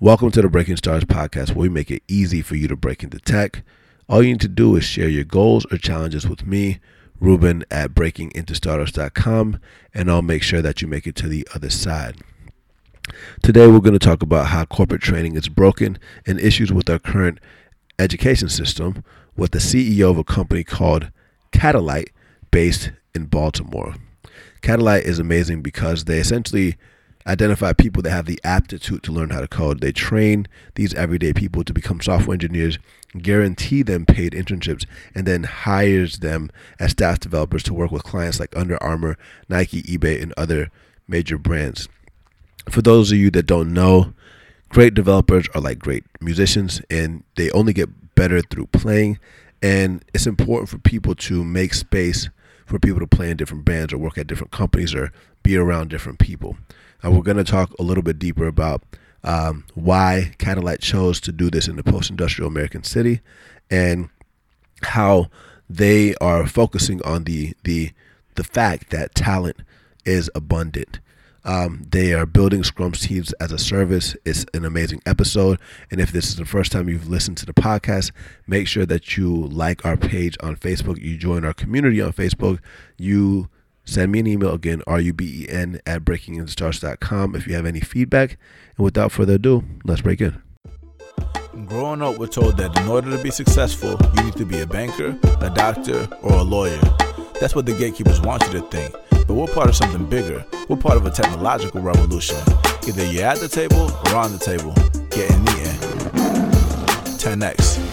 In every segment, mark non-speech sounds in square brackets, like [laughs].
Welcome to the Breaking Stars podcast, where we make it easy for you to break into tech. All you need to do is share your goals or challenges with me, Ruben, at breakingintostartups.com, and I'll make sure that you make it to the other side. Today, we're going to talk about how corporate training is broken and issues with our current education system with the CEO of a company called Catalyte based in Baltimore. Catalyte is amazing because they essentially identify people that have the aptitude to learn how to code. They train these everyday people to become software engineers, guarantee them paid internships, and then hires them as staff developers to work with clients like Under Armour, Nike, eBay, and other major brands. For those of you that don't know, great developers are like great musicians and they only get better through playing. And it's important for people to make space for people to play in different bands or work at different companies or be around different people. And we're going to talk a little bit deeper about um, why Catalyte chose to do this in the post industrial American city and how they are focusing on the, the, the fact that talent is abundant. Um, they are building Scrum teams as a service. It's an amazing episode. And if this is the first time you've listened to the podcast, make sure that you like our page on Facebook. You join our community on Facebook. You send me an email again, R-U-B-E-N at breakingintostartups.com if you have any feedback. And without further ado, let's break in. Growing up, we're told that in order to be successful, you need to be a banker, a doctor, or a lawyer. That's what the gatekeepers want you to think. But we're part of something bigger. We're part of a technological revolution. Either you're at the table or on the table. Get in the end. 10x.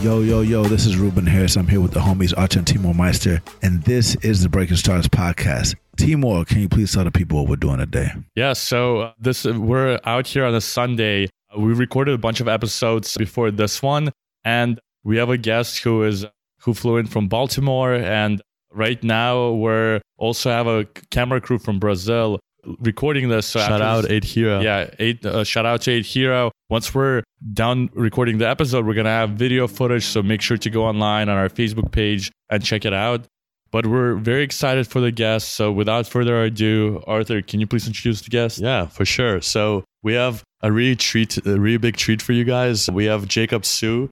Yo, yo, yo, this is Ruben Harris. I'm here with the homies Arthur and Timur Meyster, and this is the Breaking Stars podcast. Timur, can you please tell the people what we're doing today? Yeah, so uh, this we're out here on a Sunday. We recorded a bunch of episodes before this one, and we have a guest who is who flew in from Baltimore, and right now we're also have a camera crew from Brazil recording this. So shout out Eight Hero. Yeah, eight. Uh, shout out to Eight Hero. Once we're done recording the episode, we're gonna have video footage. So make sure to go online on our Facebook page and check it out. But we're very excited for the guests. So without further ado, Arthur, can you please introduce the guest? Yeah, for sure. So we have a really treat, a really big treat for you guys. We have Jacob Hsu,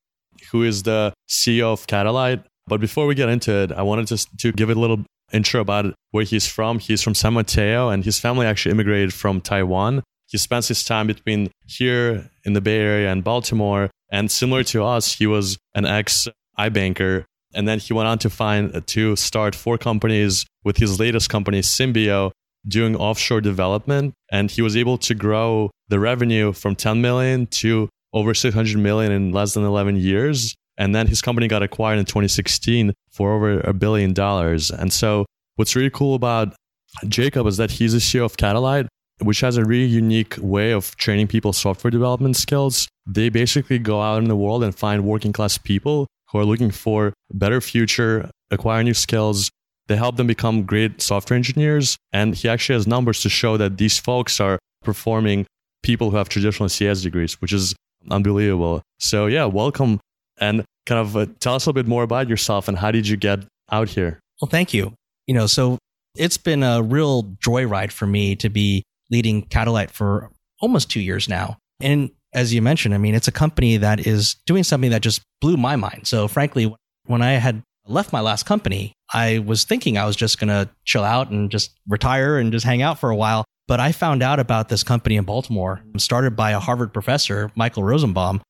who is the CEO of Catalyte. But before we get into it, I wanted to, to give a little intro about where he's from. He's from San Mateo, and his family actually immigrated from Taiwan. He spends his time between here in the Bay Area and Baltimore. And similar to us, he was an ex iBanker. And then he went on to find uh, to start four companies with his latest company, Symbio, doing offshore development. And he was able to grow the revenue from 10 million to over 600 million in less than 11 years. And then his company got acquired in 2016 for over a billion dollars. And so what's really cool about Jacob is that he's a CEO of Catalyte, which has a really unique way of training people software development skills. They basically go out in the world and find working class people who are looking for a better future, acquire new skills. They help them become great software engineers. And he actually has numbers to show that these folks are performing people who have traditional CS degrees, which is unbelievable. So yeah, welcome and kind of uh, tell us a little bit more about yourself and how did you get out here? Well, thank you. You know, so it's been a real joyride for me to be leading Catalyte for almost two years now. And as you mentioned, I mean, it's a company that is doing something that just blew my mind. So, frankly, when I had left my last company, I was thinking I was just going to chill out and just retire and just hang out for a while. But I found out about this company in Baltimore, started by a Harvard professor, Michael Rosenbaum,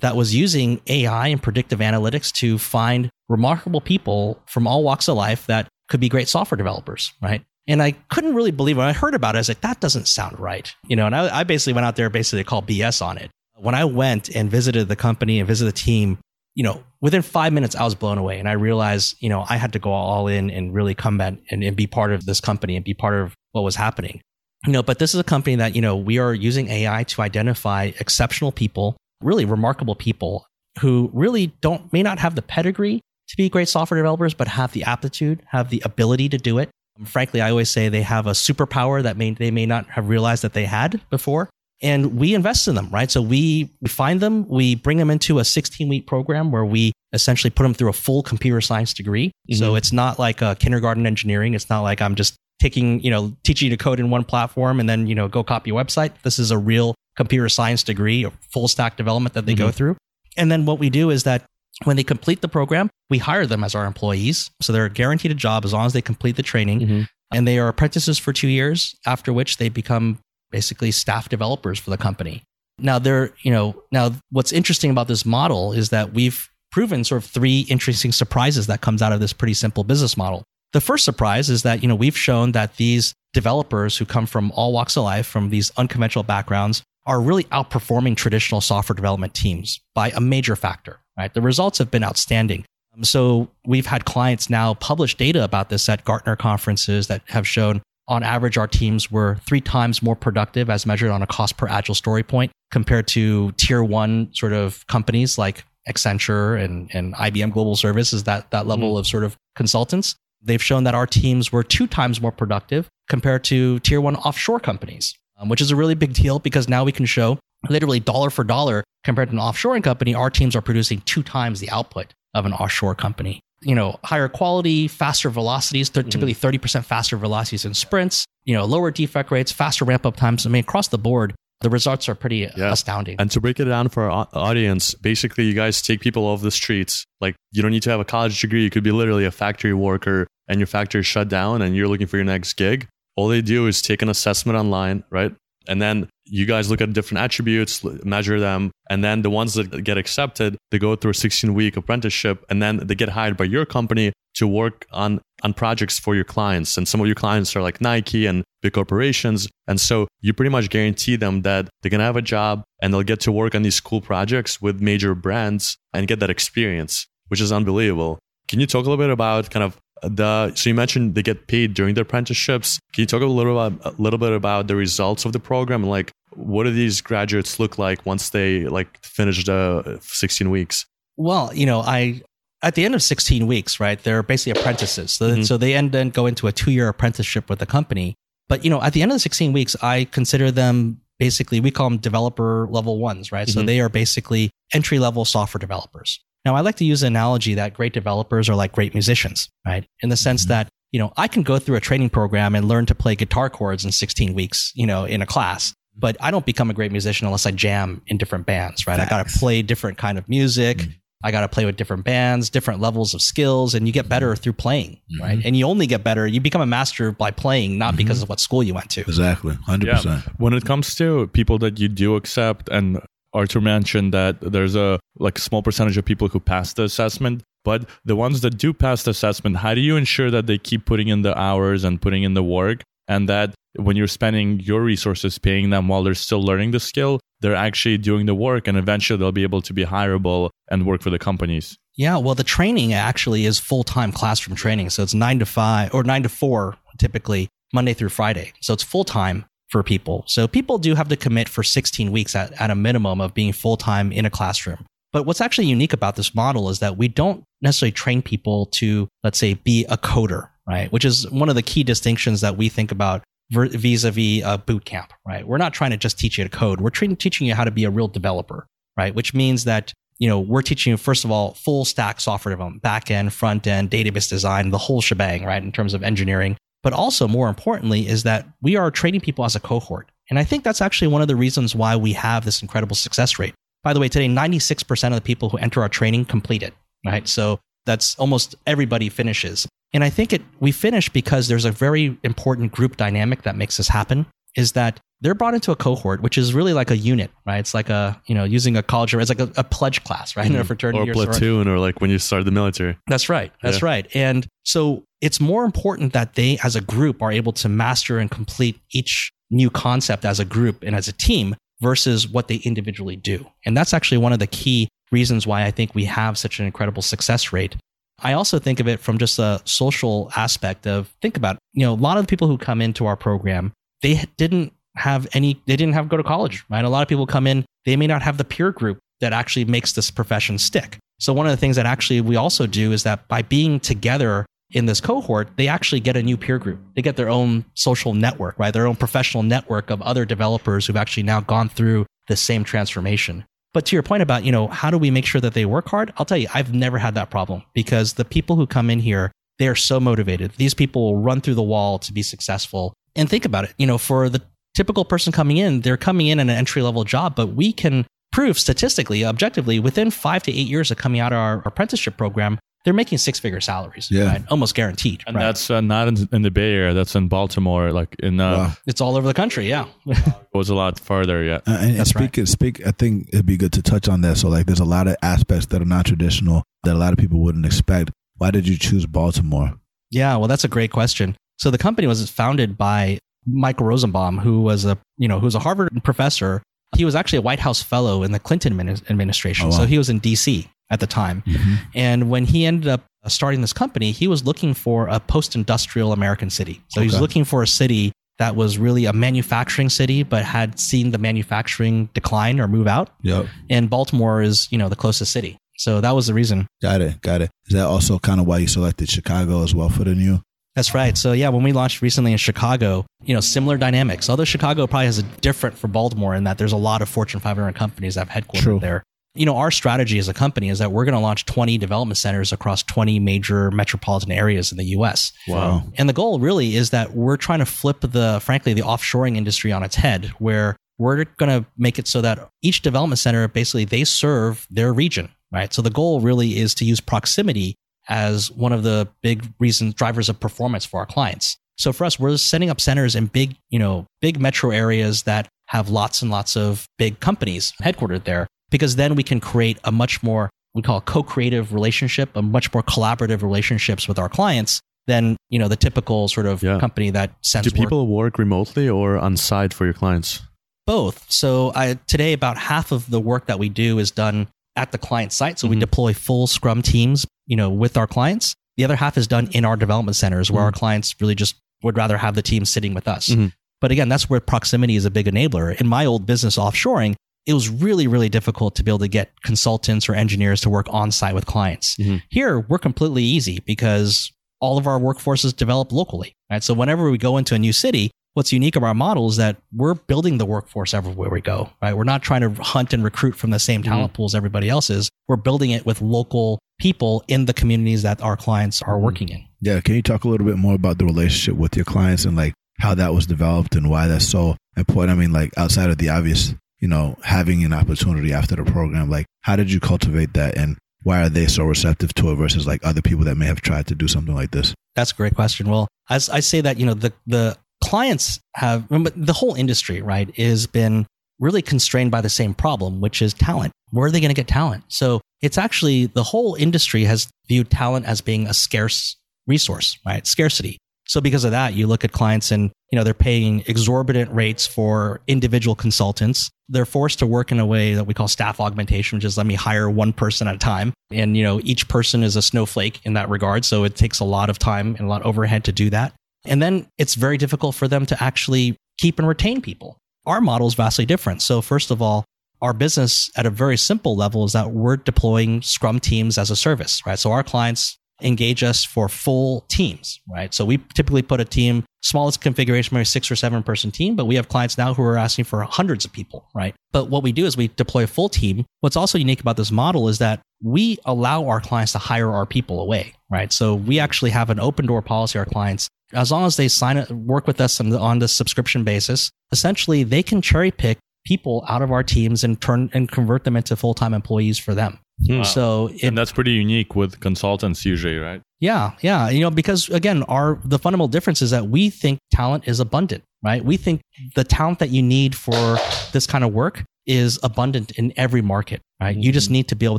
that was using AI and predictive analytics to find remarkable people from all walks of life that could be great software developers, right? And I couldn't really believe when I heard about it. I was like, that doesn't sound right. You know, and I, I basically went out there, basically called BS on it. When I went and visited the company and visited the team, you know, within five minutes, I was blown away. And I realized, you know, I had to go all in and really come back and, and be part of this company and be part of what was happening. You know, but this is a company that, you know, we are using AI to identify exceptional people really remarkable people who really don't may not have the pedigree to be great software developers, but have the aptitude, have the ability to do it. Um, frankly, I always say they have a superpower that may, they may not have realized that they had before. And we invest in them, right? So we, we find them, we bring them into a 16 week program where we essentially put them through a full computer science degree. Mm-hmm. So it's not like a kindergarten engineering. It's not like I'm just taking, you know, teaching you to code in one platform and then, you know, go copy a website. This is a real computer science degree or full stack development that they go Mhm. through. And then what we do is that when they complete the program, we hire them as our employees. So they're guaranteed a job as long as they complete the training. Mhm. And they are apprentices for two years, after which they become basically staff developers for the company. Now they're, you know, now what's interesting about this model is that we've proven sort of three interesting surprises that comes out of this pretty simple business model. The first surprise is that, you know, we've shown that these developers who come from all walks of life, from these unconventional backgrounds, are really outperforming traditional software development teams by a major factor, right? The results have been outstanding. Um, So we've had clients now publish data about this at Gartner conferences that have shown on average our teams were three times more productive as measured on a cost per agile story point compared to tier one sort of companies like Accenture and, and IBM Global Services, that, that level of sort of consultants. They've shown that our teams were two times more productive compared to tier one offshore companies, um, which is a really big deal because now we can show literally dollar for dollar compared to an offshoring company, our teams are producing two times the output of an offshore company. You know, higher quality, faster velocities, th- typically 30% faster velocities in sprints, you know, lower defect rates, faster ramp up times. I mean, across the board, the results are pretty Yeah. astounding. And to break it down for our audience, basically, you guys take people off the streets. Like, you don't need to have a college degree. You could be literally a factory worker and your factory is shut down and you're looking for your next gig. All they do is take an assessment online, right? And then you guys look at different attributes, measure them. And then the ones that get accepted, they go through a 16 week apprenticeship and then they get hired by your company to work on, on projects for your clients. And some of your clients are like Nike and big corporations. And so you pretty much guarantee them that they're going to have a job and they'll get to work on these cool projects with major brands and get that experience, which is unbelievable. Can you talk a little bit about kind of the, so you mentioned they get paid during their apprenticeships. Can you talk a little about, a little bit about the results of the program? and Like, what do these graduates look like once they like finish the 16 weeks? Well, you know, I at the end of 16 weeks, right? They're basically apprentices. So, Mhm. so they end then go into a two year apprenticeship with the company. But you know, at the end of the 16 weeks, I consider them basically we call them developer level ones, right? So Mhm. they are basically entry level software developers. Now, I like to use the analogy that great developers are like great musicians, right? In the sense Mhm. that you know I can go through a training program and learn to play guitar chords in 16 weeks, you know, in a class. But I don't become a great musician unless I jam in different bands, right? I got to play different kind of music. Mhm. I got to play with different bands, different levels of skills, and you get better through playing, right? And you only get better, you become a master by playing, not because of what school you went to. Exactly. 100%. when it comes to people that you do accept and arthur mentioned that there's a like small percentage of people who pass the assessment but the ones that do pass the assessment how do you ensure that they keep putting in the hours and putting in the work and that when you're spending your resources paying them while they're still learning the skill they're actually doing the work and eventually they'll be able to be hireable and work for the companies Yeah, well, the training actually is full time classroom training. So it's nine to five or nine to four, typically Monday through Friday. So it's full time for people. So people do have to commit for 16 weeks at, at a minimum of being full time in a classroom. But what's actually unique about this model is that we don't necessarily train people to, let's say, be a coder, right? Which is one of the key distinctions that we think about vis a boot camp, right? We're not trying to just teach you to code. We're teaching you how to be a real developer, right? Which means that you know, we're teaching you, first of all, full stack software development, back end, front end, database design, the whole shebang, right? In terms of engineering. But also more importantly is that we are training people as a cohort. And I think that's actually one of the reasons why we have this incredible success rate. By the way, today, 96% of the people who enter our training complete it, right? So that's almost everybody finishes. And I think it, we finish because there's a very important group dynamic that makes this happen is that they're brought into a cohort, which is really like a unit, right? It's like a, you know, using a college, it's like a, a pledge class, right? In a hmm. fraternity or or sorority. platoon or like when you start the military. That's right. That's Yeah. right. And so it's more important that they, as a group, are able to master and complete each new concept as a group and as a team versus what they individually do. And that's actually one of the key reasons why I think we have such an incredible success rate. I also think of it from just a social aspect of think about, you know, a lot of the people who come into our program, they didn't have any, they didn't have go to college, right? A lot of people come in, they may not have the peer group that actually makes this profession stick. So one of the things that actually we also do is that by being together in this cohort, they actually get a new peer group. They get their own social network, right? Their own professional network of other developers who've actually now gone through the same transformation. But to your point about, you know, how do we make sure that they work hard? I'll tell you, I've never had that problem because the people who come in here, they are so motivated. These people will run through the wall to be successful. And think about it, you know, for the typical person coming in, they're coming in in an entry level job, but we can prove statistically, objectively, within five to eight years of coming out of our apprenticeship program, they're making six figure salaries, Yeah. right? almost guaranteed. And right? that's uh, not in, in the Bay Area. That's in Baltimore. Like in uh, Wow. it's all over the country. Yeah. [laughs] goes a lot farther. Yeah. Uh, and, and That's right. speak, speak. I think it'd be good to touch on that. So, like, there's a lot of aspects that are not traditional that a lot of people wouldn't expect. Why did you choose Baltimore? Yeah, well, that's a great question. So the company was founded by Michael Rosenbaum, who was a you know who was a Harvard professor. He was actually a White House fellow in the Clinton administration, Oh, wow. so he was in D.C. at the time. Mm-hmm. And when he ended up starting this company, he was looking for a post-industrial American city. So he was looking for a city that was really a manufacturing city, but had seen the manufacturing decline or move out. Yep. And Baltimore is you know the closest city. So that was the reason. Got it. Got it. Is that also kind of why you selected Chicago as well for the new? That's right. So yeah, when we launched recently in Chicago, you know, similar dynamics. Although Chicago probably has a different for Baltimore in that there's a lot of Fortune 500 companies that have headquartered True. there. You know, our strategy as a company is that we're going to launch 20 development centers across 20 major metropolitan areas in the U.S. Wow. And the goal really is that we're trying to flip the, frankly, the offshoring industry on its head, where we're going to make it so that each development center basically they serve their region, right? So the goal really is to use proximity as one of the big reasons drivers of performance for our clients. So for us, we're setting up centers in big, you know, big metro areas that have lots and lots of big companies headquartered there, because then we can create a much more we call co-creative relationship, a much more collaborative relationships with our clients than you know the typical sort of Yeah. company that sends Do work people work remotely or on site for your clients? both. So I, today, about half of the work that we do is done at the client site. So we Mhm. deploy full Scrum teams, you know, with our clients. The other half is done in our development centers, where our clients really just would rather have the team sitting with us. Mhm. But again, that's where proximity is a big enabler. In my old business offshoring, it was really, really difficult to be able to get consultants or engineers to work on site with clients. Mhm. Here, we're completely easy because all of our workforce is developed locally. Right. So whenever we go into a new city, what's unique about our model is that we're building the workforce everywhere we go. Right. We're not trying to hunt and recruit from the same talent pools everybody else is. We're building it with local people in the communities that our clients are mm-hmm. working in. Yeah. Can you talk a little bit more about the relationship with your clients and like how that was developed and why that's so important? I mean, like outside of the obvious, you know, having an opportunity after the program, like how did you cultivate that and why are they so receptive to it versus like other people that may have tried to do something like this? That's a great question. Well, as I say that, you know, the, the clients have, the whole industry, right, has been really constrained by the same problem, which is talent. Where are they going to get talent? So it's actually the whole industry has viewed talent as being a scarce resource, right? Scarcity. So because of that, you look at clients and, you know, they're paying exorbitant rates for individual consultants. They're forced to work in a way that we call staff augmentation, which is let me hire one person at a time. And, you know, each person is a snowflake in that regard. So it takes a lot of time and a lot of overhead to do that. And then it's very difficult for them to actually keep and retain people. Our model is vastly different. So first of all, our business at a very simple level is that we're deploying Scrum teams as a service, right? So our clients engage us for full teams, right? So we typically put a team, smallest configuration, maybe six or seven person team, but we have clients now who are asking for hundreds of people, right? But what we do is we deploy a full team. What's also unique about this model is that we allow our clients to hire our people away, right? So we actually have an open door policy. Our clients, as long as they sign it, work with us on the, on the subscription basis, essentially they can cherry pick people out of our teams and turn and convert them into full time employees for them. Wow. So it, and that's pretty unique with consultants usually, right? yeah, yeah. You know, because again, our the fundamental difference is that we think talent is abundant, right? We think the talent that you need for this kind of work is abundant in every market, right? You just need to be able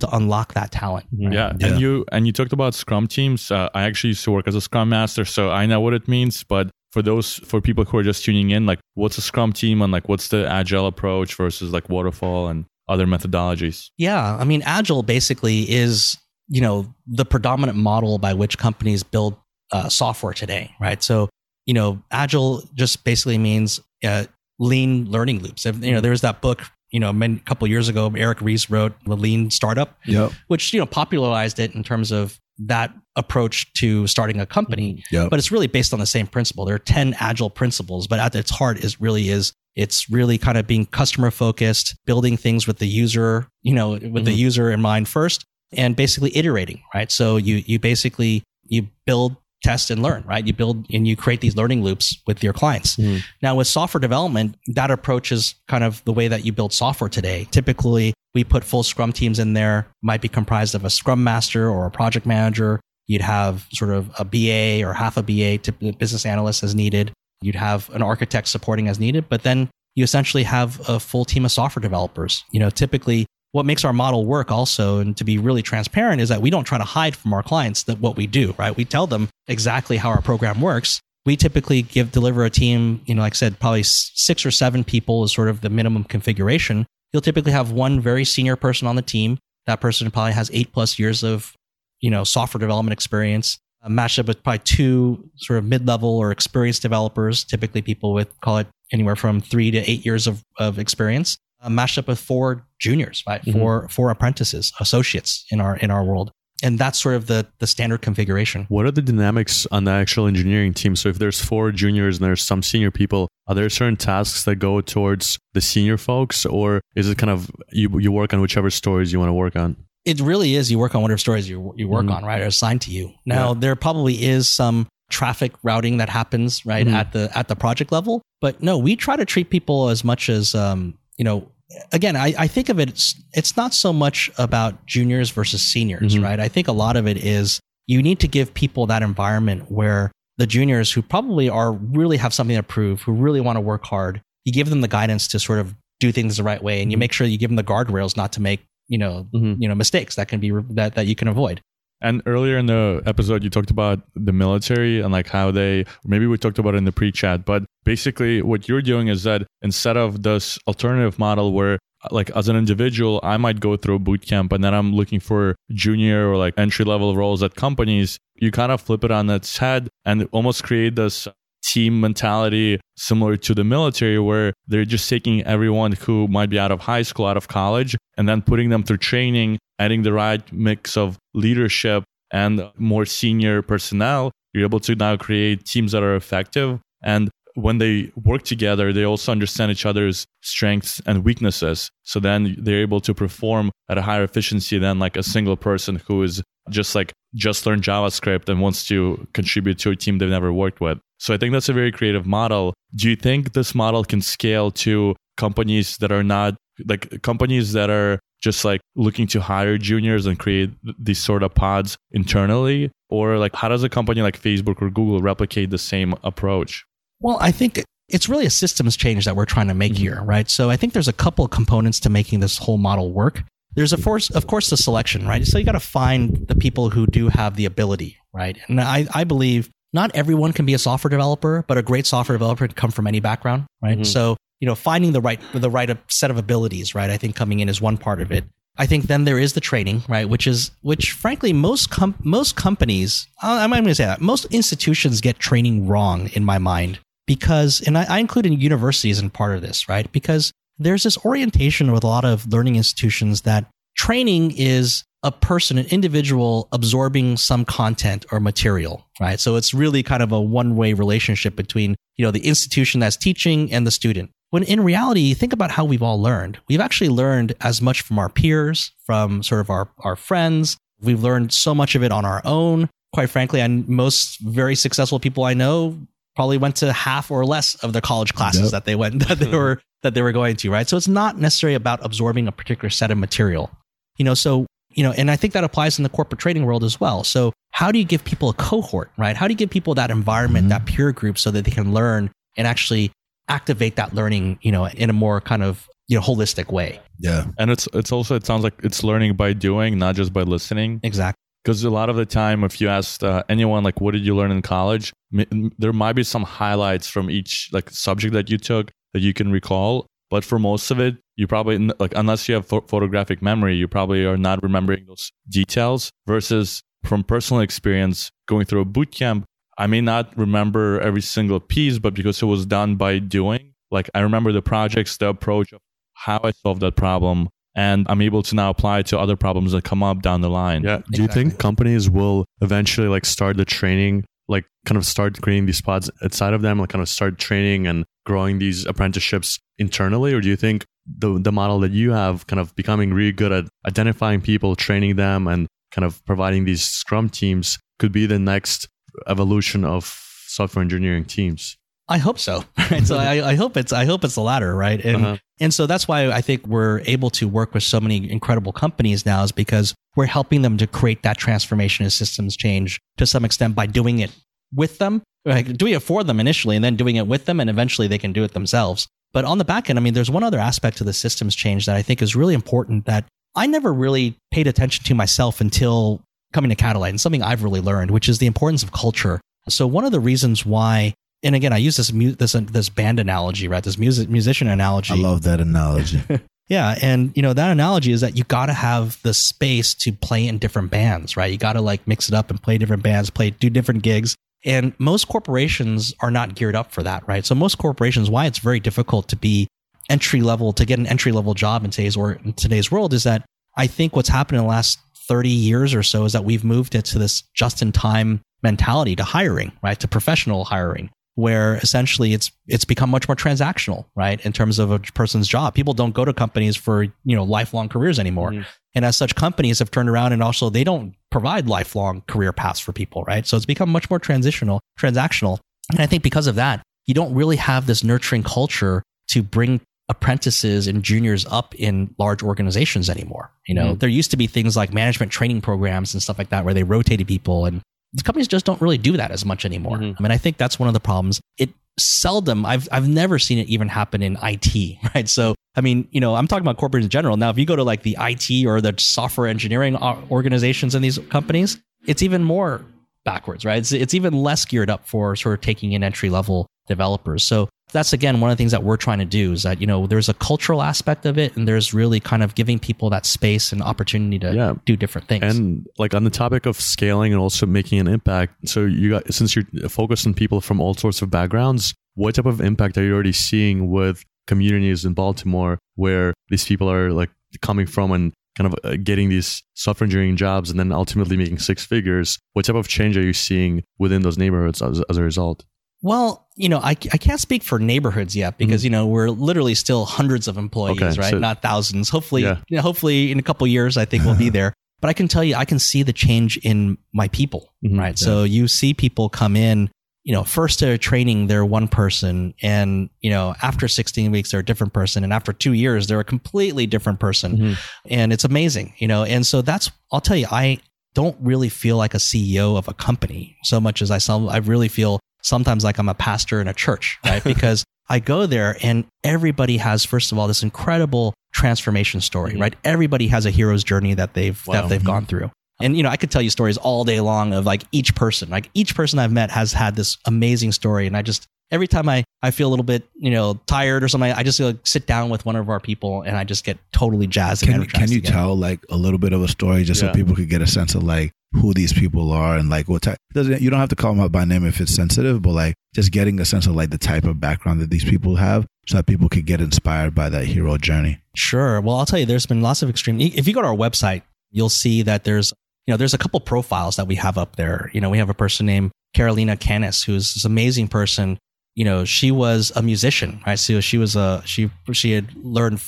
to unlock that talent. right? Yeah. Yeah. and you and you talked about Scrum teams. Uh, I actually used to work as a Scrum master, so I know what it means. But for those for people who are just tuning in, like, what's a Scrum team and like what's the agile approach versus like waterfall and other methodologies? Yeah, I mean, agile basically is you know the predominant model by which companies build uh, software today, right? So you know, agile just basically means uh, lean learning loops. If, You know, there's that book you know a couple years ago. Eric Ries wrote the Lean Startup, Yep. which you know popularized it in terms of that approach to starting a company Yep. but it's really based on the same principle there are 10 agile principles but at its heart is really is it's really kind of being customer focused building things with the user you know with the mm-hmm. user in mind first and basically iterating right so you you basically you build test and learn, right? You build and you create these learning loops with your clients. Mm. Now, with software development, that approach is kind of the way that you build software today. Typically, we put full Scrum teams in there, might be comprised of a Scrum master or a project manager. You'd have sort of a BA or half a BA to business analyst as needed. You'd have an architect supporting as needed, but then you essentially have a full team of software developers. You know, typically what makes our model work also and to be really transparent is that we don't try to hide from our clients that what we do, right? We tell them exactly how our program works. We typically give deliver a team, you know, like I said, probably six or seven people is sort of the minimum configuration. You'll typically have one very senior person on the team. That person probably has eight plus years of, you know, software development experience, uh, matched up with probably two sort of mid-level or experienced developers, typically people with call it anywhere from three to eight years of, of experience uh, matched up with four juniors, right? Mm-hmm. Four four apprentices, associates in our in our world. And that's sort of the the standard configuration. What are the dynamics on the actual engineering team? So if there's four juniors and there's some senior people, are there certain tasks that go towards the senior folks, or is it kind of you you work on whichever stories you want to work on? It really is. You work on whatever stories you you work mm-hmm. on, right? Are assigned to you. Now yeah. there probably is some traffic routing that happens right mm-hmm. at the at the project level, but no, we try to treat people as much as um, you know again, I, I think of it, it's, it's not so much about juniors versus seniors, mm-hmm. right? I think a lot of it is you need to give people that environment where the juniors who probably are really have something to prove, who really want to work hard, you give them the guidance to sort of do things the right way, and you mm-hmm. make sure you give them the guardrails not to make you know mm-hmm. you know mistakes that can be that that you can avoid. And earlier in the episode, you talked about the military and like how they, maybe we talked about it in the pre chat, but basically what you're doing is that instead of this alternative model where like as an individual, I might go through a boot camp and then I'm looking for junior or like entry level roles at companies. You kind of flip it on its head and almost create this team mentality similar to the military where they're just taking everyone who might be out of high school, out of college, and then putting them through training, adding the right mix of leadership and more senior personnel. You're able to now create teams that are effective. And when they work together, they also understand each other's strengths and weaknesses. So then they're able to perform at a higher efficiency than like a single person who is just like just learned JavaScript and wants to contribute to a team they've never worked with. So I think that's a very creative model. Do you think this model can scale to companies that are not like companies that are just like looking to hire juniors and create these sort of pods internally? Or like how does a company like Facebook or Google replicate the same approach? Well, I think it's really a systems change that we're trying to make mm-hmm. here, right? So I think there's a couple components to making this whole model work. There's of course, of course, the selection, right? So you got to find the people who do have the ability, right? And I, I believe not everyone can be a software developer, but a great software developer can come from any background, right? Mm-hmm. So you know, finding the right the right set of abilities, right? I think coming in is one part of it. I think then there is the training, right? Which is which, frankly, most com- most companies, I'm going to say that most institutions get training wrong in my mind because, and I, I include in universities in part of this, right? Because there's this orientation with a lot of learning institutions that training is a person, an individual absorbing some content or material, right? So it's really kind of a one way relationship between, you know, the institution that's teaching and the student. When in reality, think about how we've all learned. We've actually learned as much from our peers, from sort of our, our friends. We've learned so much of it on our own. Quite frankly, and most very successful people I know probably went to half or less of their college classes yep. that they went [laughs] that they were that they were going to, right? So it's not necessarily about absorbing a particular set of material. You know, so you know, and I think that applies in the corporate trading world as well. So how do you give people a cohort, right? How do you give people that environment, mm-hmm. that peer group so that they can learn and actually activate that learning, you know, in a more kind of you know holistic way. Yeah. And it's it's also it sounds like it's learning by doing, not just by listening. Exactly. Because a lot of the time, if you ask uh, anyone like, "What did you learn in college?" M- there might be some highlights from each like subject that you took that you can recall, but for most of it, you probably like unless you have ph- photographic memory, you probably are not remembering those details. Versus from personal experience, going through a boot camp, I may not remember every single piece, but because it was done by doing, like I remember the projects, the approach of how I solved that problem, and I'm able to now apply it to other problems that come up down the line. Yeah. Do you think companies will eventually like start the training, like kind of start creating these pods outside of them, like kind of start training and growing these apprenticeships internally? Or do you think the the model that you have kind of becoming really good at identifying people, training them and kind of providing these scrum teams could be the next evolution of software engineering teams. I hope so. [laughs] Right. so I, I hope it's I hope it's the latter, right? And Uh-huh. and so that's why I think we're able to work with so many incredible companies now is because we're helping them to create that transformation and systems change to some extent by doing it with them, like doing it for them initially, and then doing it with them, and eventually they can do it themselves. But on the back end, I mean, there's one other aspect to the systems change that I think is really important that I never really paid attention to myself until coming to Catalyte, and something I've really learned, which is the importance of culture. So one of the reasons why, and again, I use this mu- this uh, this band analogy, right? This music musician analogy. I love that analogy. [laughs] Yeah, and you know that analogy is that you got to have the space to play in different bands, right? You got to like mix it up and play different bands, play do different gigs. And most corporations are not geared up for that, right? So most corporations, why it's very difficult to be entry level to get an entry level job in today's or in today's world is that I think what's happened in the last 30 years or so is that we've moved into this just in time mentality to hiring, right? To professional hiring where essentially it's it's become much more transactional, right? In terms of a person's job. People don't go to companies for, you know, lifelong careers anymore. Mhm. And as such companies have turned around and also they don't provide lifelong career paths for people, right? So it's become much more transitional, transactional. And I think because of that, you don't really have this nurturing culture to bring apprentices and juniors up in large organizations anymore. You know, Mhm. there used to be things like management training programs and stuff like that where they rotated people and the companies just don't really do that as much anymore. Mhm. I mean, I think that's one of the problems. It seldom I've I've never seen it even happen in IT, [laughs] right? So, I mean, you know, I'm talking about corporate in general. Now, if you go to like the IT or the software engineering organizations in these companies, it's even more backwards, right? It's, it's even less geared up for sort of taking in entry level developers. So that's again one of the things that we're trying to do is that you know there's a cultural aspect of it, and there's really kind of giving people that space and opportunity to Yeah. do different things. And like on the topic of scaling and also making an impact, so you got since you're focused on people from all sorts of backgrounds, what type of impact are you already seeing with communities in Baltimore where these people are like coming from and kind of uh, getting these software engineering jobs and then ultimately making six figures? What type of change are you seeing within those neighborhoods as, as a result? Well, you know, I, I can't speak for neighborhoods yet because you know we're literally still hundreds of employees, Mm-hmm. Okay, right? so- Not thousands. Hopefully, Yeah. you know, hopefully in a couple years, I think we'll be [laughs] there. But I can tell you, I can see the change in my people, Mhm, right? So you see people come in, you know, first they're training, they're one person, and you know, after 16 weeks, they're a different person, and after two years, they're a completely different person, Mhm. and it's amazing, you know. And so that's, I'll tell you, I don't really feel like a CEO of a company so much as I some, I really feel sometimes like I'm a pastor in a church, right? [laughs] Because I go there and everybody has, first of all, this incredible transformation story, Mhm. right? Everybody has a hero's journey that they've Wow. that they've Mhm. gone through. And you know, I could tell you stories all day long of like each person. Like each person I've met has had this amazing story, and I just every time I I feel a little bit you know tired or something, I just like sit down with one of our people, and I just get totally jazzed. Can energized can you again. tell like a little bit of a story just Yeah. so people could get a sense of like who these people are and like what type doesn't you don't have to call them out by name if it's sensitive, but like just getting a sense of like the type of background that these people have so that people could get inspired by that hero journey. Sure. Well, I'll tell you, there's been lots of extreme. If you go to our website, you'll see that there's, you know, there's a couple profiles that we have up there. You know, we have a person named Carolina Canis, who's this amazing person. You know, she was a musician, right? So she was a she she had learned.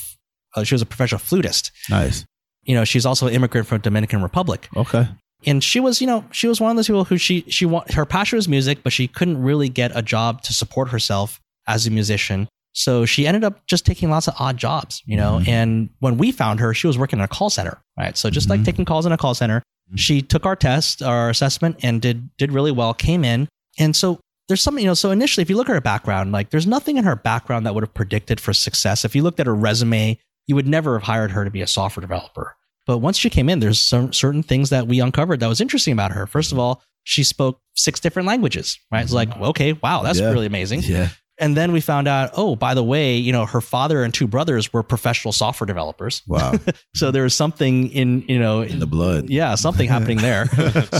Uh, she was a professional flutist. Nice. You know, she's also an immigrant from Dominican Republic, Okay. and she was, you know, she was one of those people who she she want her passion was music, but she couldn't really get a job to support herself as a musician. So she ended up just taking lots of odd jobs, you know. Mhm. And when we found her, she was working in a call center, right? So just like Mhm. taking calls in a call center, Mm-hmm. she took our test, our assessment, and did did really well. Came in, and so there's something, you know. So initially, if you look at her background, like there's nothing in her background that would have predicted for success. If you looked at her resume, you would never have hired her to be a software developer. But once she came in, there's some certain things that we uncovered that was interesting about her. First of mm-hmm. all, she spoke six different languages, right? It's like, mm-hmm. okay, wow, that's Yeah. really amazing. Yeah. And then we found out, oh, by the way, you know, her father and two brothers were professional software developers. Wow. [laughs] So there was something in, you know, In the blood. yeah, something [laughs] happening there.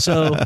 So,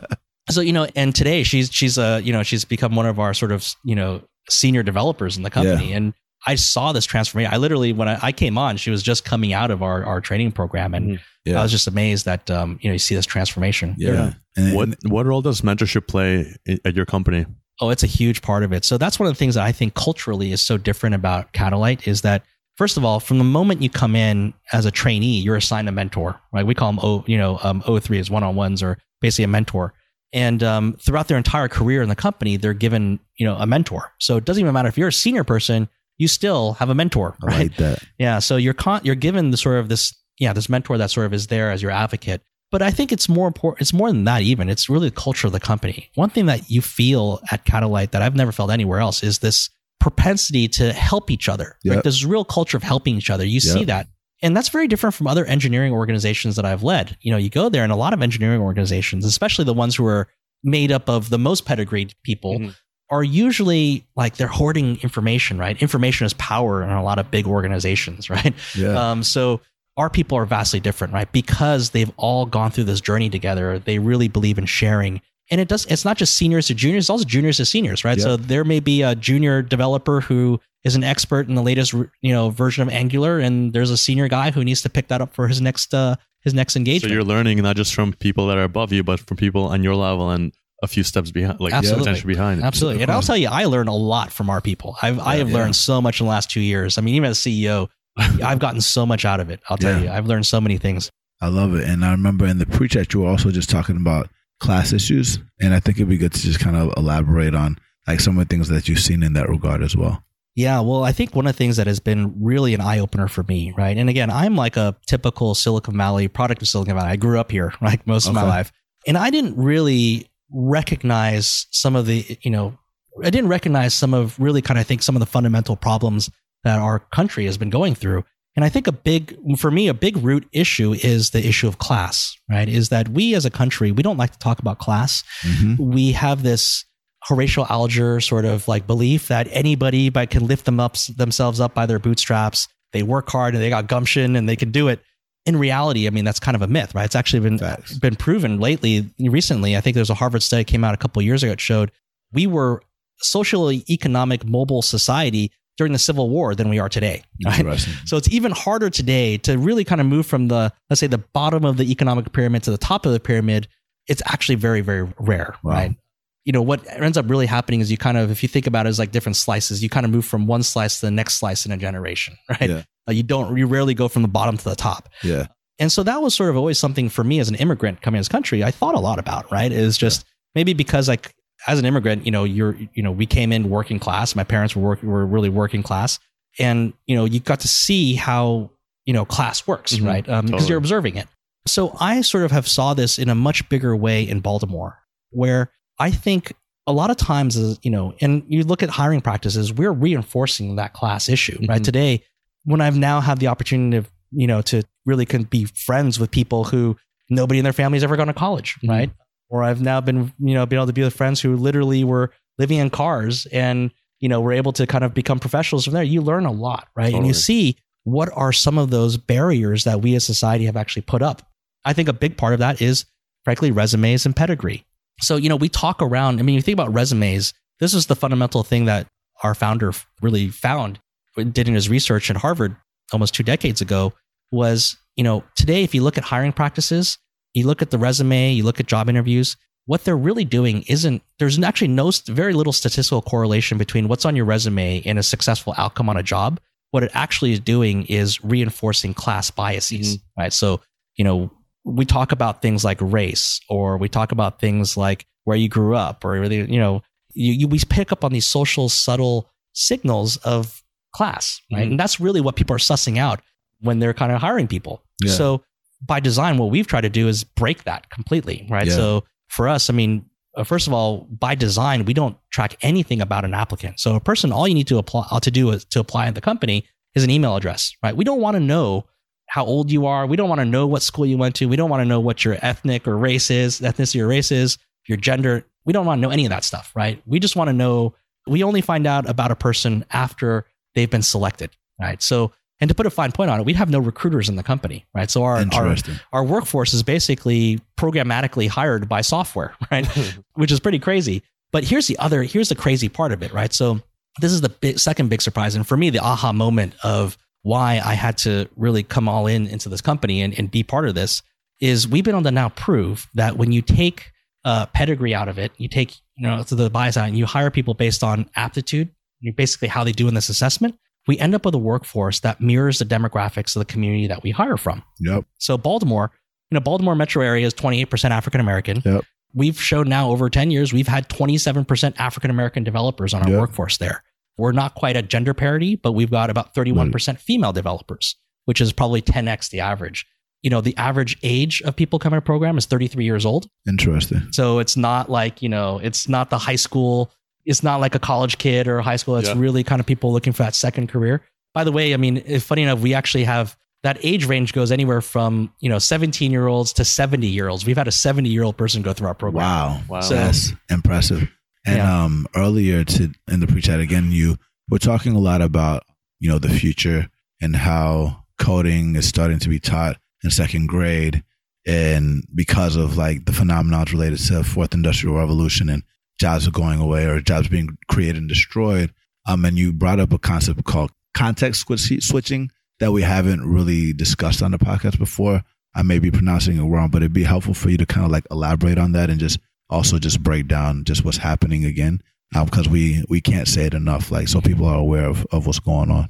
so you know, and today she's she's a you know she's become one of our sort of you know senior developers in the company, and I saw this transformation. I literally when I, I came on, she was just coming out of our our training program, and Yeah. I was just amazed that um, you know you see this transformation. Yeah. And, What what role does mentorship play at your company? Oh, it's a huge part of it. So that's one of the things that I think culturally is so different about Catalyte is that first of all, from the moment you come in as a trainee, you're assigned a mentor, right? We call them O, you know, um, O3 is one on ones or basically a mentor. And um, throughout their entire career in the company, they're given you know a mentor. So it doesn't even matter if you're a senior person, you still have a mentor, right? like that. Yeah. So you're con- you're given the sort of this yeah this mentor that sort of is there as your advocate. But I think it's more important. It's more than that. Even it's really the culture of the company. One thing that you feel at Catalyte that I've never felt anywhere else is this propensity to help each other. Right? Yep. There's a real culture of helping each other. You see that. And that's very different from other engineering organizations that I've led. You know, you go there and a lot of engineering organizations, especially the ones who are made up of the most pedigreed people, Mhm. are usually like they're hoarding information, right? Information is power in a lot of big organizations, [laughs] right? Yeah. Um, so our people are vastly different, right? Because they've all gone through this journey together. They really believe in sharing. And it does, it's not just seniors to juniors, it's also juniors to seniors, right? Yeah. So there may be a junior developer who is an expert in the latest, you know, version of Angular. And there's a senior guy who needs to pick that up for his next, uh, his next engagement. So you're learning not just from people that are above you, but from people on your level and a few steps behind, like Absolutely. potentially behind. Absolutely. And I'll tell you, I learned a lot from our people. I've, I have yeah. learned so much in the last two years. I mean, even as CEO, [laughs] I've gotten so much out of it. I'll tell Yeah. you, I've learned so many things. I love it. And I remember in the pre chat, you were also just talking about class issues. And I think it'd be good to just kind of elaborate on like some of the things that you've seen in that regard as well. Yeah, well, I think one of the things that has been really an eye opener for me, right? And again, I'm like a typical Silicon Valley product of Silicon Valley. I grew up here, [laughs] like most of my life. And I didn't really recognize some of the, you know, I didn't recognize some of really kind of I think some of the fundamental problems that our country has been going through. And I think a big, for me, a big root issue is the issue of class, right? Is that we as a country, we don't like to talk about class Mm-hmm. we have this Horatio Alger sort of like belief that anybody by can lift them up themselves up by their bootstraps. They work hard and they got gumption and they can do it. In reality, I mean that's kind of a myth, right? It's actually been Facts. been proven lately. Recently, I think there's a Harvard study came out a couple of years ago. It showed we were socially economic mobile society during the Civil War than we are today. Right? So it's even harder today to really kind of move from the, let's say, the bottom of the economic pyramid to the top of the pyramid. It's actually very, very rare, Wow. right? You know, what ends up really happening is you kind of, if you think about it as like different slices, you kind of move from one slice to the next slice in a generation, [laughs] right? Yeah. You don't, you rarely go from the bottom to the top. Yeah. And so that was sort of always something for me as an immigrant coming to this country. I thought a lot about, right? Is just maybe because like as an immigrant, you know, you're, you know, we came in working class. My parents were working, were really working class, and you know, you got to see how you know class works, Mhm. right? Um, Because Totally. you're observing it. So I sort of have saw this in a much bigger way in Baltimore, where I think a lot of times, is you know, and you look at hiring practices, we're reinforcing that class issue, right? Mhm. Today, when I've now had the opportunity to, you know, to really can be friends with people who nobody in their family has ever gone to college, Mhm. right? Or I've now been, you know, been able to be with friends who literally were living in cars and, you know, were able to kind of become professionals from there. You learn a lot, right? And you see what are some of those barriers that we as society have actually put up. I think a big part of that is, frankly, resumes and pedigree. So, you know, we talk around, I mean, you think about resumes, this is the fundamental thing that our founder really found, uh, did in his research at Harvard almost two decades ago, was, you know, today, if you look at hiring practices, you look at the resume, you look at job interviews, what they're really doing isn't, there's actually no, very little statistical correlation between what's on your resume and a successful outcome on a job. What it actually is doing is reinforcing class biases, right? So, you know, we talk about things like race, or we talk about things like where you grew up, or really, you know, you, you we pick up on these social subtle signals of class, right? Mhm. And that's really what people are sussing out when they're kind of hiring people. Yeah. So by design, what we've tried to do is break that completely, right? Yeah. So for us, I mean, uh, first of all, by design, we don't track anything about an applicant. So a person, all you need to apply uh, to do is to apply at the company is an email address, right? We don't want to know how old you are. We don't want to know what school you went to. We don't want to know what your ethnic or race is, ethnicity or race is, your gender. We don't want to know any of that stuff, right? We just want to know. We only find out about a person after they've been selected, right? So, and to put a fine point on it, we'd have no recruiters in the company, right? So our our, our workforce is basically programmatically hired by software, [laughs] right? [laughs] Which is pretty crazy. But here's the other, here's the crazy part of it, right? So this is the big, second big surprise. And for me, the aha moment of why I had to really come all in into this company and, and be part of this is we've been able to now prove that when you take uh, pedigree out of it, you take, you know, to the bias out and you hire people based on aptitude, you basically how they do in this assessment, we end up with a workforce that mirrors the demographics of the community that we hire from. Yep. So Baltimore, you know, Baltimore metro area is 28% African American. Yep. we've shown now over 10 years, we've had 27% African American developers on our Yeah. workforce there. We're not quite at gender parity, but we've got about 31% female developers, which is probably 10x the average. You know, the average age of people coming to program is 33 years old. Interesting. So it's not like, you know, it's not the high school, it's not like a college kid or a high school. It's Yeah. really kind of people looking for that second career. By the way, I mean, funny enough, we actually have that age range goes anywhere from, you know, 17 year olds to 70 year olds. We've had a 70 year old person go through our program. Wow. Wow. So- That's impressive. And Yeah. um earlier to in the pre-chat again, you were talking a lot about, you know, the future and how coding is starting to be taught in second grade and because of like the phenomena related to fourth industrial revolution and jobs are going away or jobs being created and destroyed. Um and you brought up a concept called context switching that we haven't really discussed on the podcast before. I may be pronouncing it wrong, but it'd be helpful for you to kind of like elaborate on that and just also just break down just what's happening again because we we can't say it enough like so people are aware of, of what's going on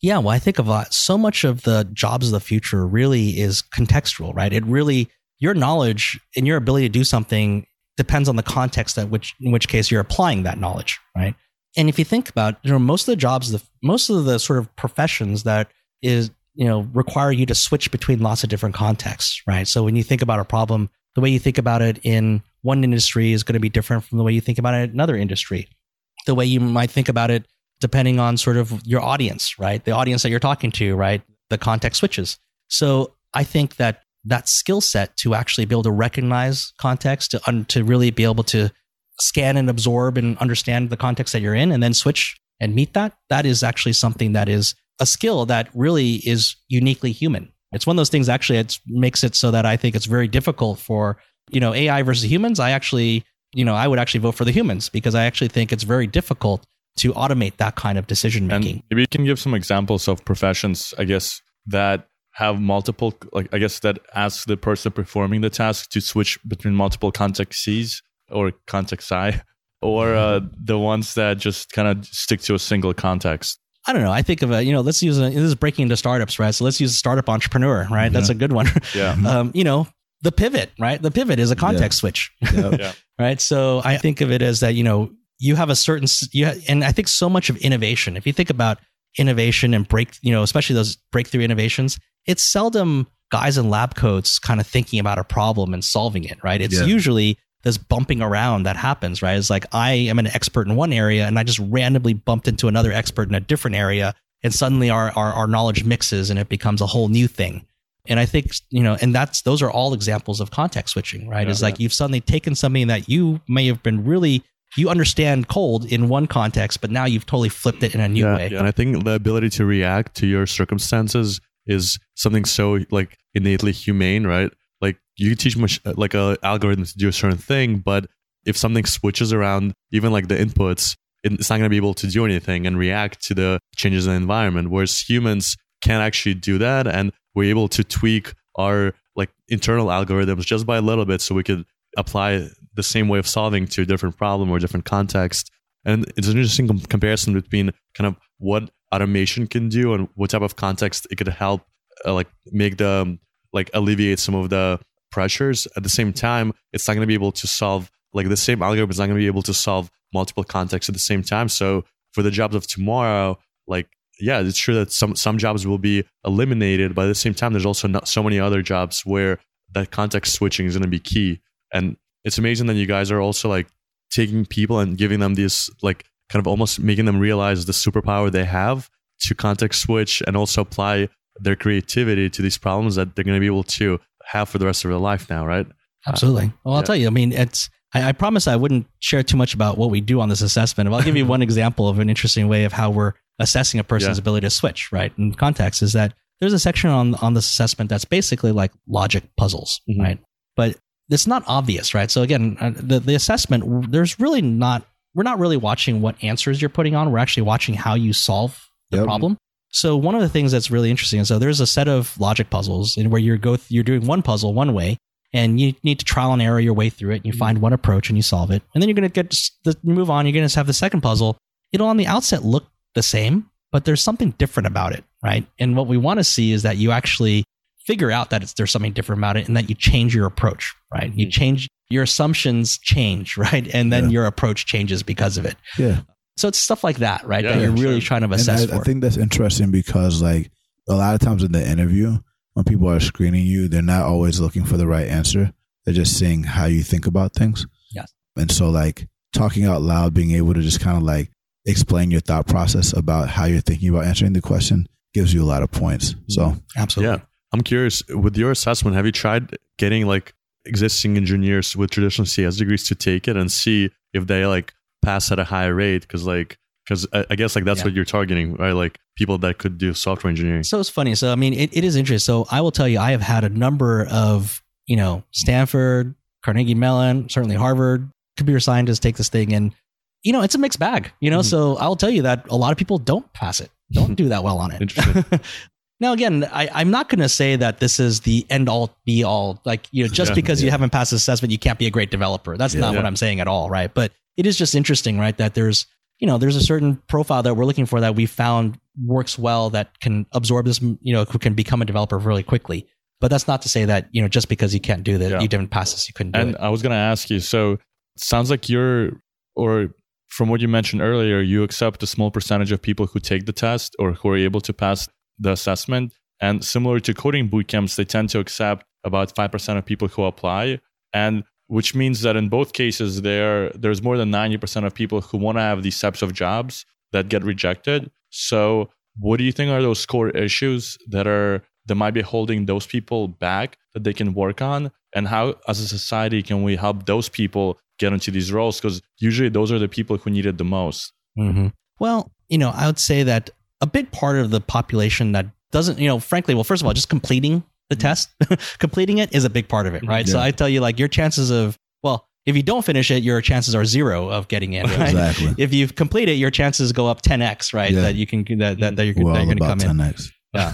Yeah, well, I think of uh, so much of the jobs of the future really is contextual, right? It really your knowledge and your ability to do something depends on the context at which in which case you're applying that knowledge, right? And if you think about, you know, most of the jobs, the most of the sort of professions that is you know require you to switch between lots of different contexts, right? So when you think about a problem, the way you think about it in one industry is going to be different from the way you think about it in another industry. The way you might think about it depending on sort of your audience, right? The audience that you're talking to, right? The context switches. So I think that that skill set to actually be able to recognize context, to un- to really be able to scan and absorb and understand the context that you're in, and then switch and meet that, that is actually something that is a skill that really is uniquely human. It's one of those things. Actually, it makes it so that I think it's very difficult for you know AI versus humans. I actually, you know, I would actually vote for the humans because I actually think it's very difficult to automate that kind of decision making. And maybe you can give some examples of professions, I guess, that have multiple, like, I guess that ask the person performing the task to switch between multiple contexts or context I, [laughs] or uh, the ones that just kind of stick to a single context. I don't know. I think of a, you know, let's use a, this is breaking into startups, right? So let's use a startup entrepreneur, right? That's a good one. [laughs] Yeah. [laughs] um, you know, the pivot, right? The pivot is a context switch, Yeah. right? So I think of it as that, you know, you have a certain, s- you ha- and I think so much of innovation, if you think about innovation and break, you know, especially those breakthrough innovations, it's seldom guys in lab coats kind of thinking about a problem and solving it, right? It's Yeah. usually this bumping around that happens, right? It's like I am an expert in one area and I just randomly bumped into another expert in a different area. And suddenly our, our, our knowledge mixes and it becomes a whole new thing. And I think, you know, and that's, those are all examples of context switching, right? Yeah. it's like you've suddenly taken something that you may have been really, you understand cold in one context, but now you've totally flipped it in a new yeah, way. And I think the ability to react to your circumstances is something so like innately humane, right? Like you teach much uh, like a algorithm to do a certain thing, but if something switches around, even like the inputs, it's not going to be able to do anything and react to the changes in the environment. Whereas humans can actually do that, and we're able to tweak our like internal algorithms just by a little bit, so we could apply the same way of solving to a different problem or different context. And it's an interesting com- comparison between kind of what automation can do and what type of context it could help, uh, like make the um, like alleviate some of the pressures. At the same time, it's not going to be able to solve like the same algorithm is not going to be able to solve multiple contexts at the same time. So for the jobs of tomorrow, like yeah, it's true that some some jobs will be eliminated, but at the same time, there's also not so many other jobs where that context switching is going to be key. And it's amazing that you guys are also like taking people and giving them this like kind of almost making them realize the superpower they have to context switch and also apply their creativity to these problems that they're going to be able to have for the rest of their life now, right? Absolutely. Well, I'll yeah. tell you, I mean, it's, I, I promise I wouldn't share too much about what we do on this assessment. But I'll give you [laughs] one example of an interesting way of how we're assessing a person's Yeah. ability to switch, right? In context is that there's a section on, on this assessment that's basically like logic puzzles, Mhm. right? But it's not obvious, right? So again, uh, the, the assessment, there's really not, we're not really watching what answers you're putting on. We're actually watching how you solve the Yep. problem. So one of the things that's really interesting is so there's a set of logic puzzles in where you go th- you're doing one puzzle one way and you need to trial and error your way through it. And you find one approach and you solve it, and then you're going to get the you move on. You're going to have the second puzzle. It'll on the outset look the same, but there's something different about it, right? And what we want to see is that you actually figure out that it's, there's something different about it, and that you change your approach, right? You mm-hmm. change your assumptions change, [laughs] right? And then Yeah. your approach changes because of it. Yeah. So it's stuff like that, right? Yeah, that you're sure. really trying to And assess I, for. I think that's interesting because like a lot of times in the interview, when people are screening you, they're not always looking for the right answer. They're just seeing how you think about things. Yes. And so like talking out loud, being able to just kind of like explain your thought process about how you're thinking about answering the question gives you a lot of points. So Absolutely. Yeah. I'm curious with your assessment, have you tried getting like existing engineers with traditional CS degrees to take it and see if they like pass at a higher rate? Because like, because I, I guess like that's Yeah. what you're targeting, right? Like people that could do software engineering. So it's funny. So I mean, it, it is interesting. So I will tell you, I have had a number of you know Stanford, Carnegie Mellon, certainly Harvard computer scientists take this thing, and you know it's a mixed bag. You know, Mhm. so I'll tell you that a lot of people don't pass it, don't [laughs] do that well on it. [laughs] Now again, I, I'm not going to say that this is the end all be all. Like you know, just Yeah. because you haven't passed assessment, you can't be a great developer. That's Yeah. not what I'm saying at all, right? But it is just interesting, right? That there's you know there's a certain profile that we're looking for that we found works well that can absorb this you know who can become a developer really quickly but that's not to say that you know just because you can't do that Yeah. you didn't pass this you couldn't do And it I was gonna ask you. So sounds like you're, or from what you mentioned earlier, you accept a small percentage of people who take the test or who are able to pass the assessment. And similar to coding boot camps, they tend to accept about five percent of people who apply, and which means that in both cases, there there's more than ninety percent of people who want to have these types of jobs that get rejected. So, what do you think are those core issues that are that might be holding those people back that they can work on? And how, as a society, can we help those people get into these roles? Because usually those are the people who need it the most. hmm well you know i would say that a big part of the population that doesn't you know frankly well first of all just completing the test [laughs] completing it is a big part of it right so i tell you like your chances of well if you don't finish it your chances are zero of getting in right? exactly. [laughs] if you complete it your chances go up 10x right Yeah. that you can that, that, that you're, that Well, you're going to come in 10x. yeah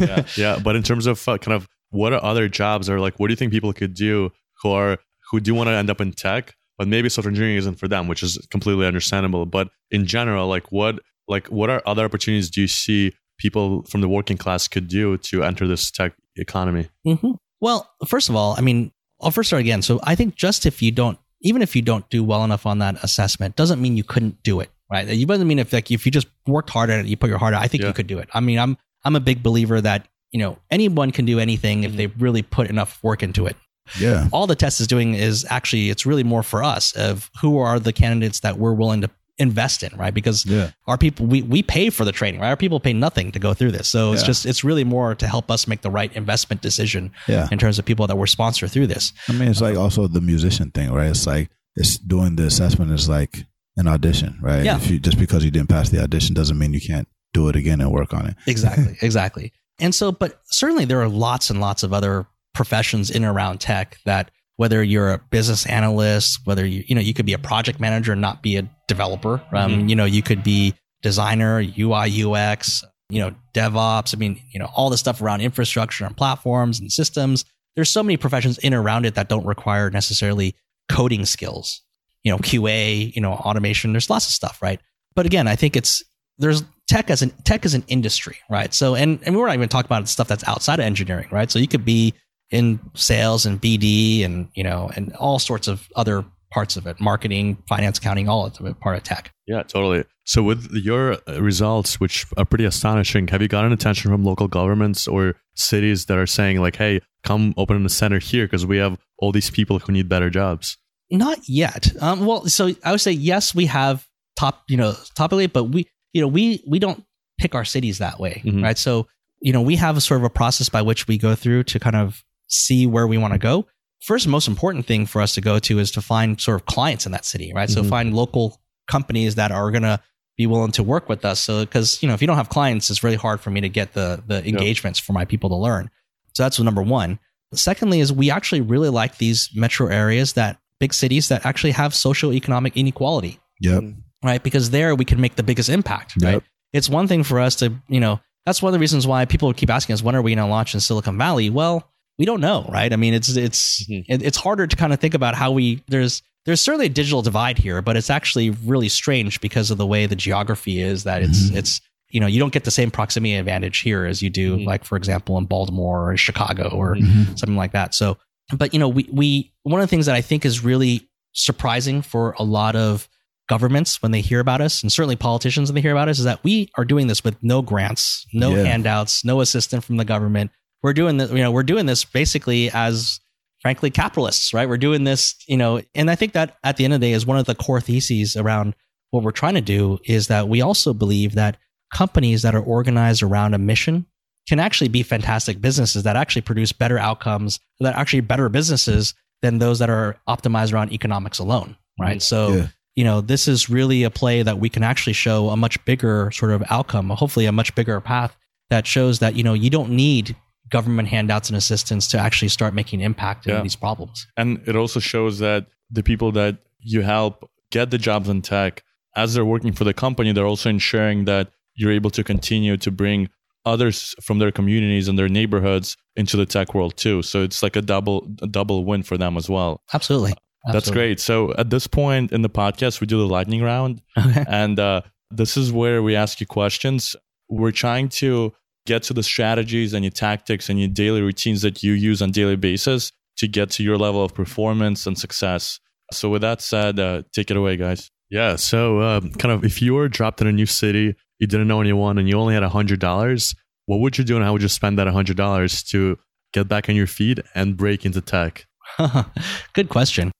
[laughs] Yeah. yeah, but in terms of uh, kind of what are other jobs or like what do you think people could do who are who do want to end up in tech, but maybe software engineering isn't for them, which is completely understandable. But in general, like what like what are other opportunities do you see people from the working class could do to enter this tech economy? hmm Well, first of all, I mean, I'll first start again. So I think just if you don't, even if you don't do well enough on that assessment, doesn't mean you couldn't do it, right? It doesn't mean if like if you just worked hard at it, you put your heart out. I think Yeah. you could do it. I mean, I'm I'm a big believer that you know anyone can do anything if they really put enough work into it. Yeah. All the test is doing is actually it's really more for us of who are the candidates that we're willing to invest in, right? Because Yeah. our people we, we pay for the training right our people pay nothing to go through this so it's Yeah. just it's really more to help us make the right investment decision Yeah. in terms of people that we're sponsored through this I mean, it's like also the musician thing, right? It's like it's doing the assessment is like an audition, right? Yeah. If you just because you didn't pass the audition doesn't mean you can't do it again and work on it. exactly [laughs] exactly and so but certainly there are lots and lots of other professions in and around tech that whether you're a business analyst whether you you know you could be a project manager and not be a developer. Um, you know you could be designer ui ux you know devops. I mean you know all the stuff around infrastructure and platforms and systems. There's so many professions in and around it that don't require necessarily coding skills. You know qa you know automation. There's lots of stuff right? But again i think it's there's tech as an tech as an industry right? So and and we're not even talking about stuff that's outside of engineering right? So you could be in sales and bd and you know and all sorts of other parts of it marketing finance accounting all of it part of tech Yeah, totally. So with your uh, results, which are pretty astonishing, have you gotten attention from local governments or cities that are saying like, "Hey, come open a center here because we have all these people who need better jobs"? Not yet. Um, well, so I would say yes, we have top, you know, top elite, but we, you know, we we don't pick our cities that way, Mhm. right? So, you know, we have a sort of a process by which we go through to kind of see where we want to go. First, most important thing for us to go to is to find sort of clients in that city, right? So Mhm. find local companies that are going to be willing to work with us. So, because you know, if you don't have clients, it's really hard for me to get the the engagements for my people to learn. So that's number one. Secondly, is we actually really like these metro areas that big cities that actually have social economic inequality, Yep. right? Because there we can make the biggest impact, right? Yep. It's one thing for us to, you know, that's one of the reasons why people keep asking us when are we going to launch in Silicon Valley? Well, we don't know, right? I mean, it's it's Mhm. it's harder to kind of think about how we there's there's certainly a digital divide here, but it's actually really strange because of the way the geography is that it's Mhm. it's you know you don't get the same proximity advantage here as you do Mhm. like for example in Baltimore or Chicago or Mhm. something like that. So but you know, we we one of the things that I think is really surprising for a lot of governments when they hear about us, and certainly politicians when they hear about us, is that we are doing this with no grants, no Yeah. handouts, no assistance from the government. We're doing this, you know, we're doing this basically as frankly capitalists, right? We're doing this, you know, and I think that at the end of the day is one of the core theses around what we're trying to do is that we also believe that companies that are organized around a mission can actually be fantastic businesses that actually produce better outcomes, that are actually better businesses than those that are optimized around economics alone, right? Mm-hmm. So, Yeah. you know, this is really a play that we can actually show a much bigger sort of outcome, hopefully a much bigger path that shows that, you know, you don't need government handouts and assistance to actually start making impact in Yeah. these problems. And it also shows that the people that you help get the jobs in tech, as they're working for the company, they're also ensuring that you're able to continue to bring others from their communities and their neighborhoods into the tech world too. So it's like a double a double win for them as well. Absolutely. That's great. So at this point in the podcast, we do the lightning round, and uh, this is where we ask you questions. We're trying to get to the strategies and your tactics and your daily routines that you use on daily basis to get to your level of performance and success. So with that said, uh, take it away, guys. Yeah. So, um, kind of, if you were dropped in a new city, you didn't know anyone, and you only had hundred dollars, what would you do, and how would you spend that hundred dollars to get back on your feet and break into tech? [laughs] Good question.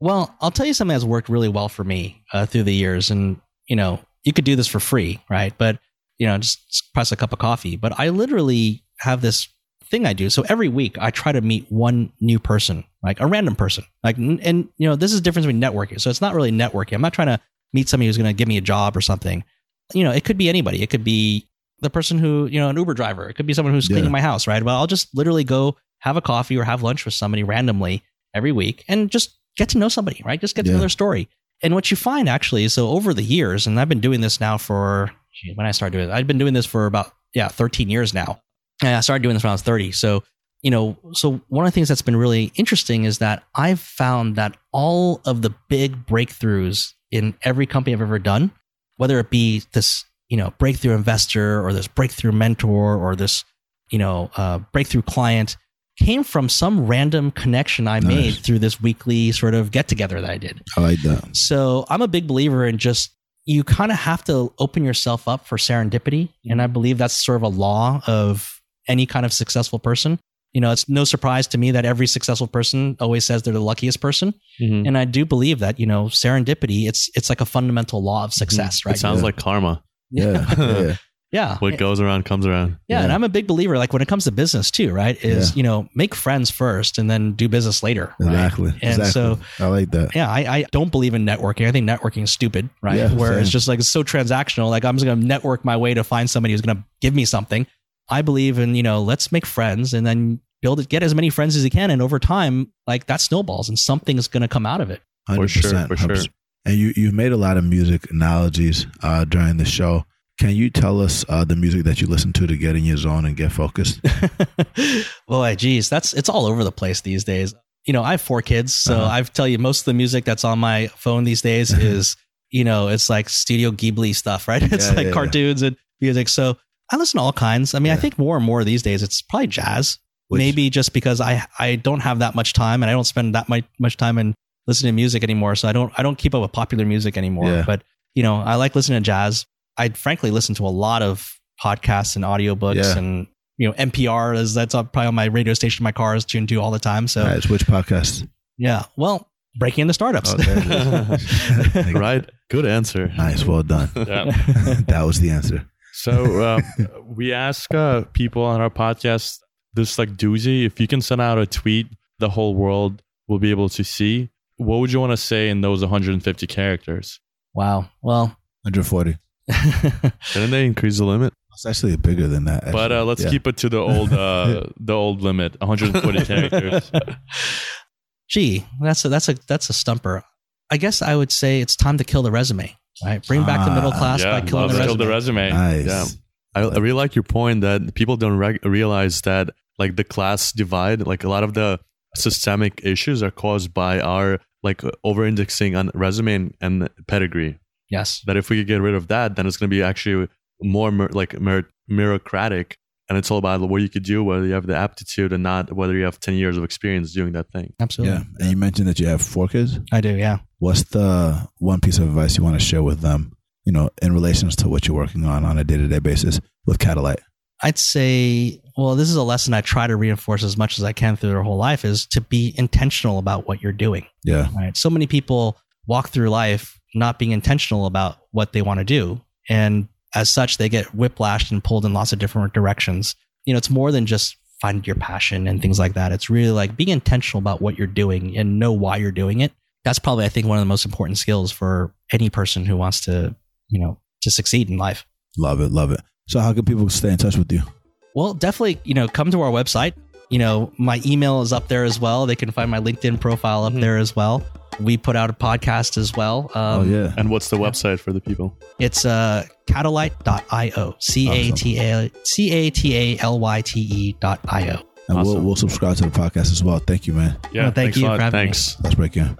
Well, I'll tell you something that's worked really well for me uh, through the years. And, you know, you could do this for free, right? But, you know, just press a cup of coffee. But I literally have this thing I do. So every week I try to meet one new person, like a random person. Like, and, you know, this is the difference between networking. So it's not really networking. I'm not trying to meet somebody who's going to give me a job or something. You know, it could be anybody. It could be the person who, you know, an Uber driver. It could be someone who's Yeah. cleaning my house, right? Well, I'll just literally go have a coffee or have lunch with somebody randomly every week and just get to know somebody, right? Just get to know their story. And what you find actually is so over the years, and I've been doing this now for when I started doing it, I've been doing this for about yeah, 13 years now. And I started doing this when I was 30. So, you know, so one of the things that's been really interesting is that I've found that all of the big breakthroughs in every company I've ever done, whether it be this, you know, breakthrough investor or this breakthrough mentor or this, you know, uh, breakthrough client, came from some random connection I Nice. made through this weekly sort of get together that I did. I like that. So I'm a big believer in just you kind of have to open yourself up for serendipity. And I believe that's sort of a law of any kind of successful person. You know, it's no surprise to me that every successful person always says they're the luckiest person. Mhm. And I do believe that, you know, serendipity, it's it's like a fundamental law of success, right? It sounds Yeah. like karma. Yeah. [laughs] yeah. Yeah. What goes around comes around. Yeah, and I'm a big believer. Like when it comes to business too, right? Is Yeah. you know make friends first and then do business later. right? Exactly. And exactly. so I like that. yeah, I, I don't believe in networking. I think networking is stupid, right? Yeah, Where it's just like it's so transactional. Like I'm just going to network my way to find somebody who's going to give me something. I believe in you know let's make friends and then build it, get as many friends as you can, and over time, like that snowballs and something's going to come out of it. 100%, for sure. 100%. And you you've made a lot of music analogies uh, during the show. Can you tell us uh, the music that you listen to to get in your zone and get focused? [laughs] Boy, geez, that's it's all over the place these days. You know, I have four kids, so Uh-huh. I tell you most of the music that's on my phone these days [laughs] is you know it's like Studio Ghibli stuff, right? [laughs] It's Yeah, like yeah, yeah. cartoons and music. So I listen to all kinds. I mean, I think more and more these days it's probably jazz. Which- Maybe just because I I don't have that much time and I don't spend that much much time in listening to music anymore. So I don't I don't keep up with popular music anymore. Yeah. But you know, I like listening to jazz. I frankly listen to a lot of podcasts and audiobooks Yeah. and you know NPR is that's probably on my radio station my car is tuned to all the time. So Nice. Which podcast? yeah, well, breaking into startups. Oh, [laughs] right? Good answer. Nice. Well done. Yeah. [laughs] that was the answer. So uh, we ask uh, people on our podcast this like doozy. If you can send out a tweet, the whole world will be able to see. What would you want to say in those 150 characters? wow. Well, 140. [laughs] Didn't they increase the limit? It's actually bigger than that. But uh, let's Yeah. keep it to the old uh, [laughs] the old limit, 140 characters. [laughs] gee, that's a that's a that's a stumper. I guess I would say it's time to kill the resume. Right, bring back the middle Ah, class yeah, by killing let's the kill resume. the resume. Nice. Yeah. I, I really like your point that people don't reg- realize that like the class divide, like a lot of the systemic issues are caused by our like over indexing on resume and, and pedigree. Yes. That if we could get rid of that, then it's going to be actually more mer- like mer- meritocratic And it's all about what you could do, whether you have the aptitude and not whether you have 10 years of experience doing that thing. Absolutely. Yeah. And you mentioned that you have four kids. I do. Yeah. What's the one piece of advice you want to share with them, you know, in relations to what you're working on on a day to day basis with Catalyte? I'd say, well, this is a lesson I try to reinforce as much as I can through their whole life is to be intentional about what you're doing. Yeah. Right. So many people walk through life not being intentional about what they want to do. And as such, they get whiplashed and pulled in lots of different directions. You know, it's more than just find your passion and things like that. It's really like being intentional about what you're doing and know why you're doing it. That's probably, I think, one of the most important skills for any person who wants to, you know, to succeed in life. Love it. Love it. So, how can people stay in touch with you? Well, definitely, you know, come to our website. You know, my email is up there as well. They can find my LinkedIn profile up mm-hmm. there as well. We put out a podcast as well. Um, oh, yeah. And what's the website for the people? It's uh, catalyte.io. C A T A C A T A L Y T E dot I O. And we'll, we'll subscribe to the podcast as well. Thank you, man. Yeah, Well, thank thanks you for having me. Thanks. Let's break in.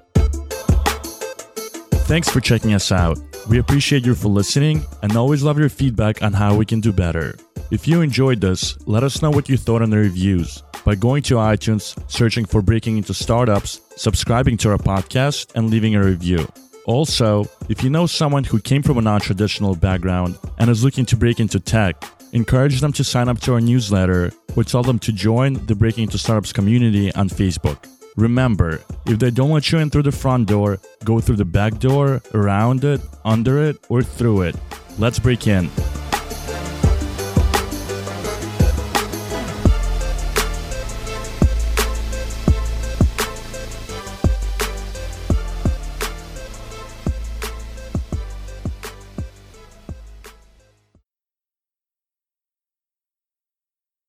Thanks for checking us out. We appreciate you for listening and always love your feedback on how we can do better. If you enjoyed this, let us know what you thought in the reviews by going to iTunes, searching for Breaking into Startups, subscribing to our podcast, and leaving a review. Also, if you know someone who came from a non traditional background and is looking to break into tech, encourage them to sign up to our newsletter or tell them to join the Breaking into Startups community on Facebook. Remember, if they don't let you in through the front door, go through the back door, around it, under it, or through it. Let's break in.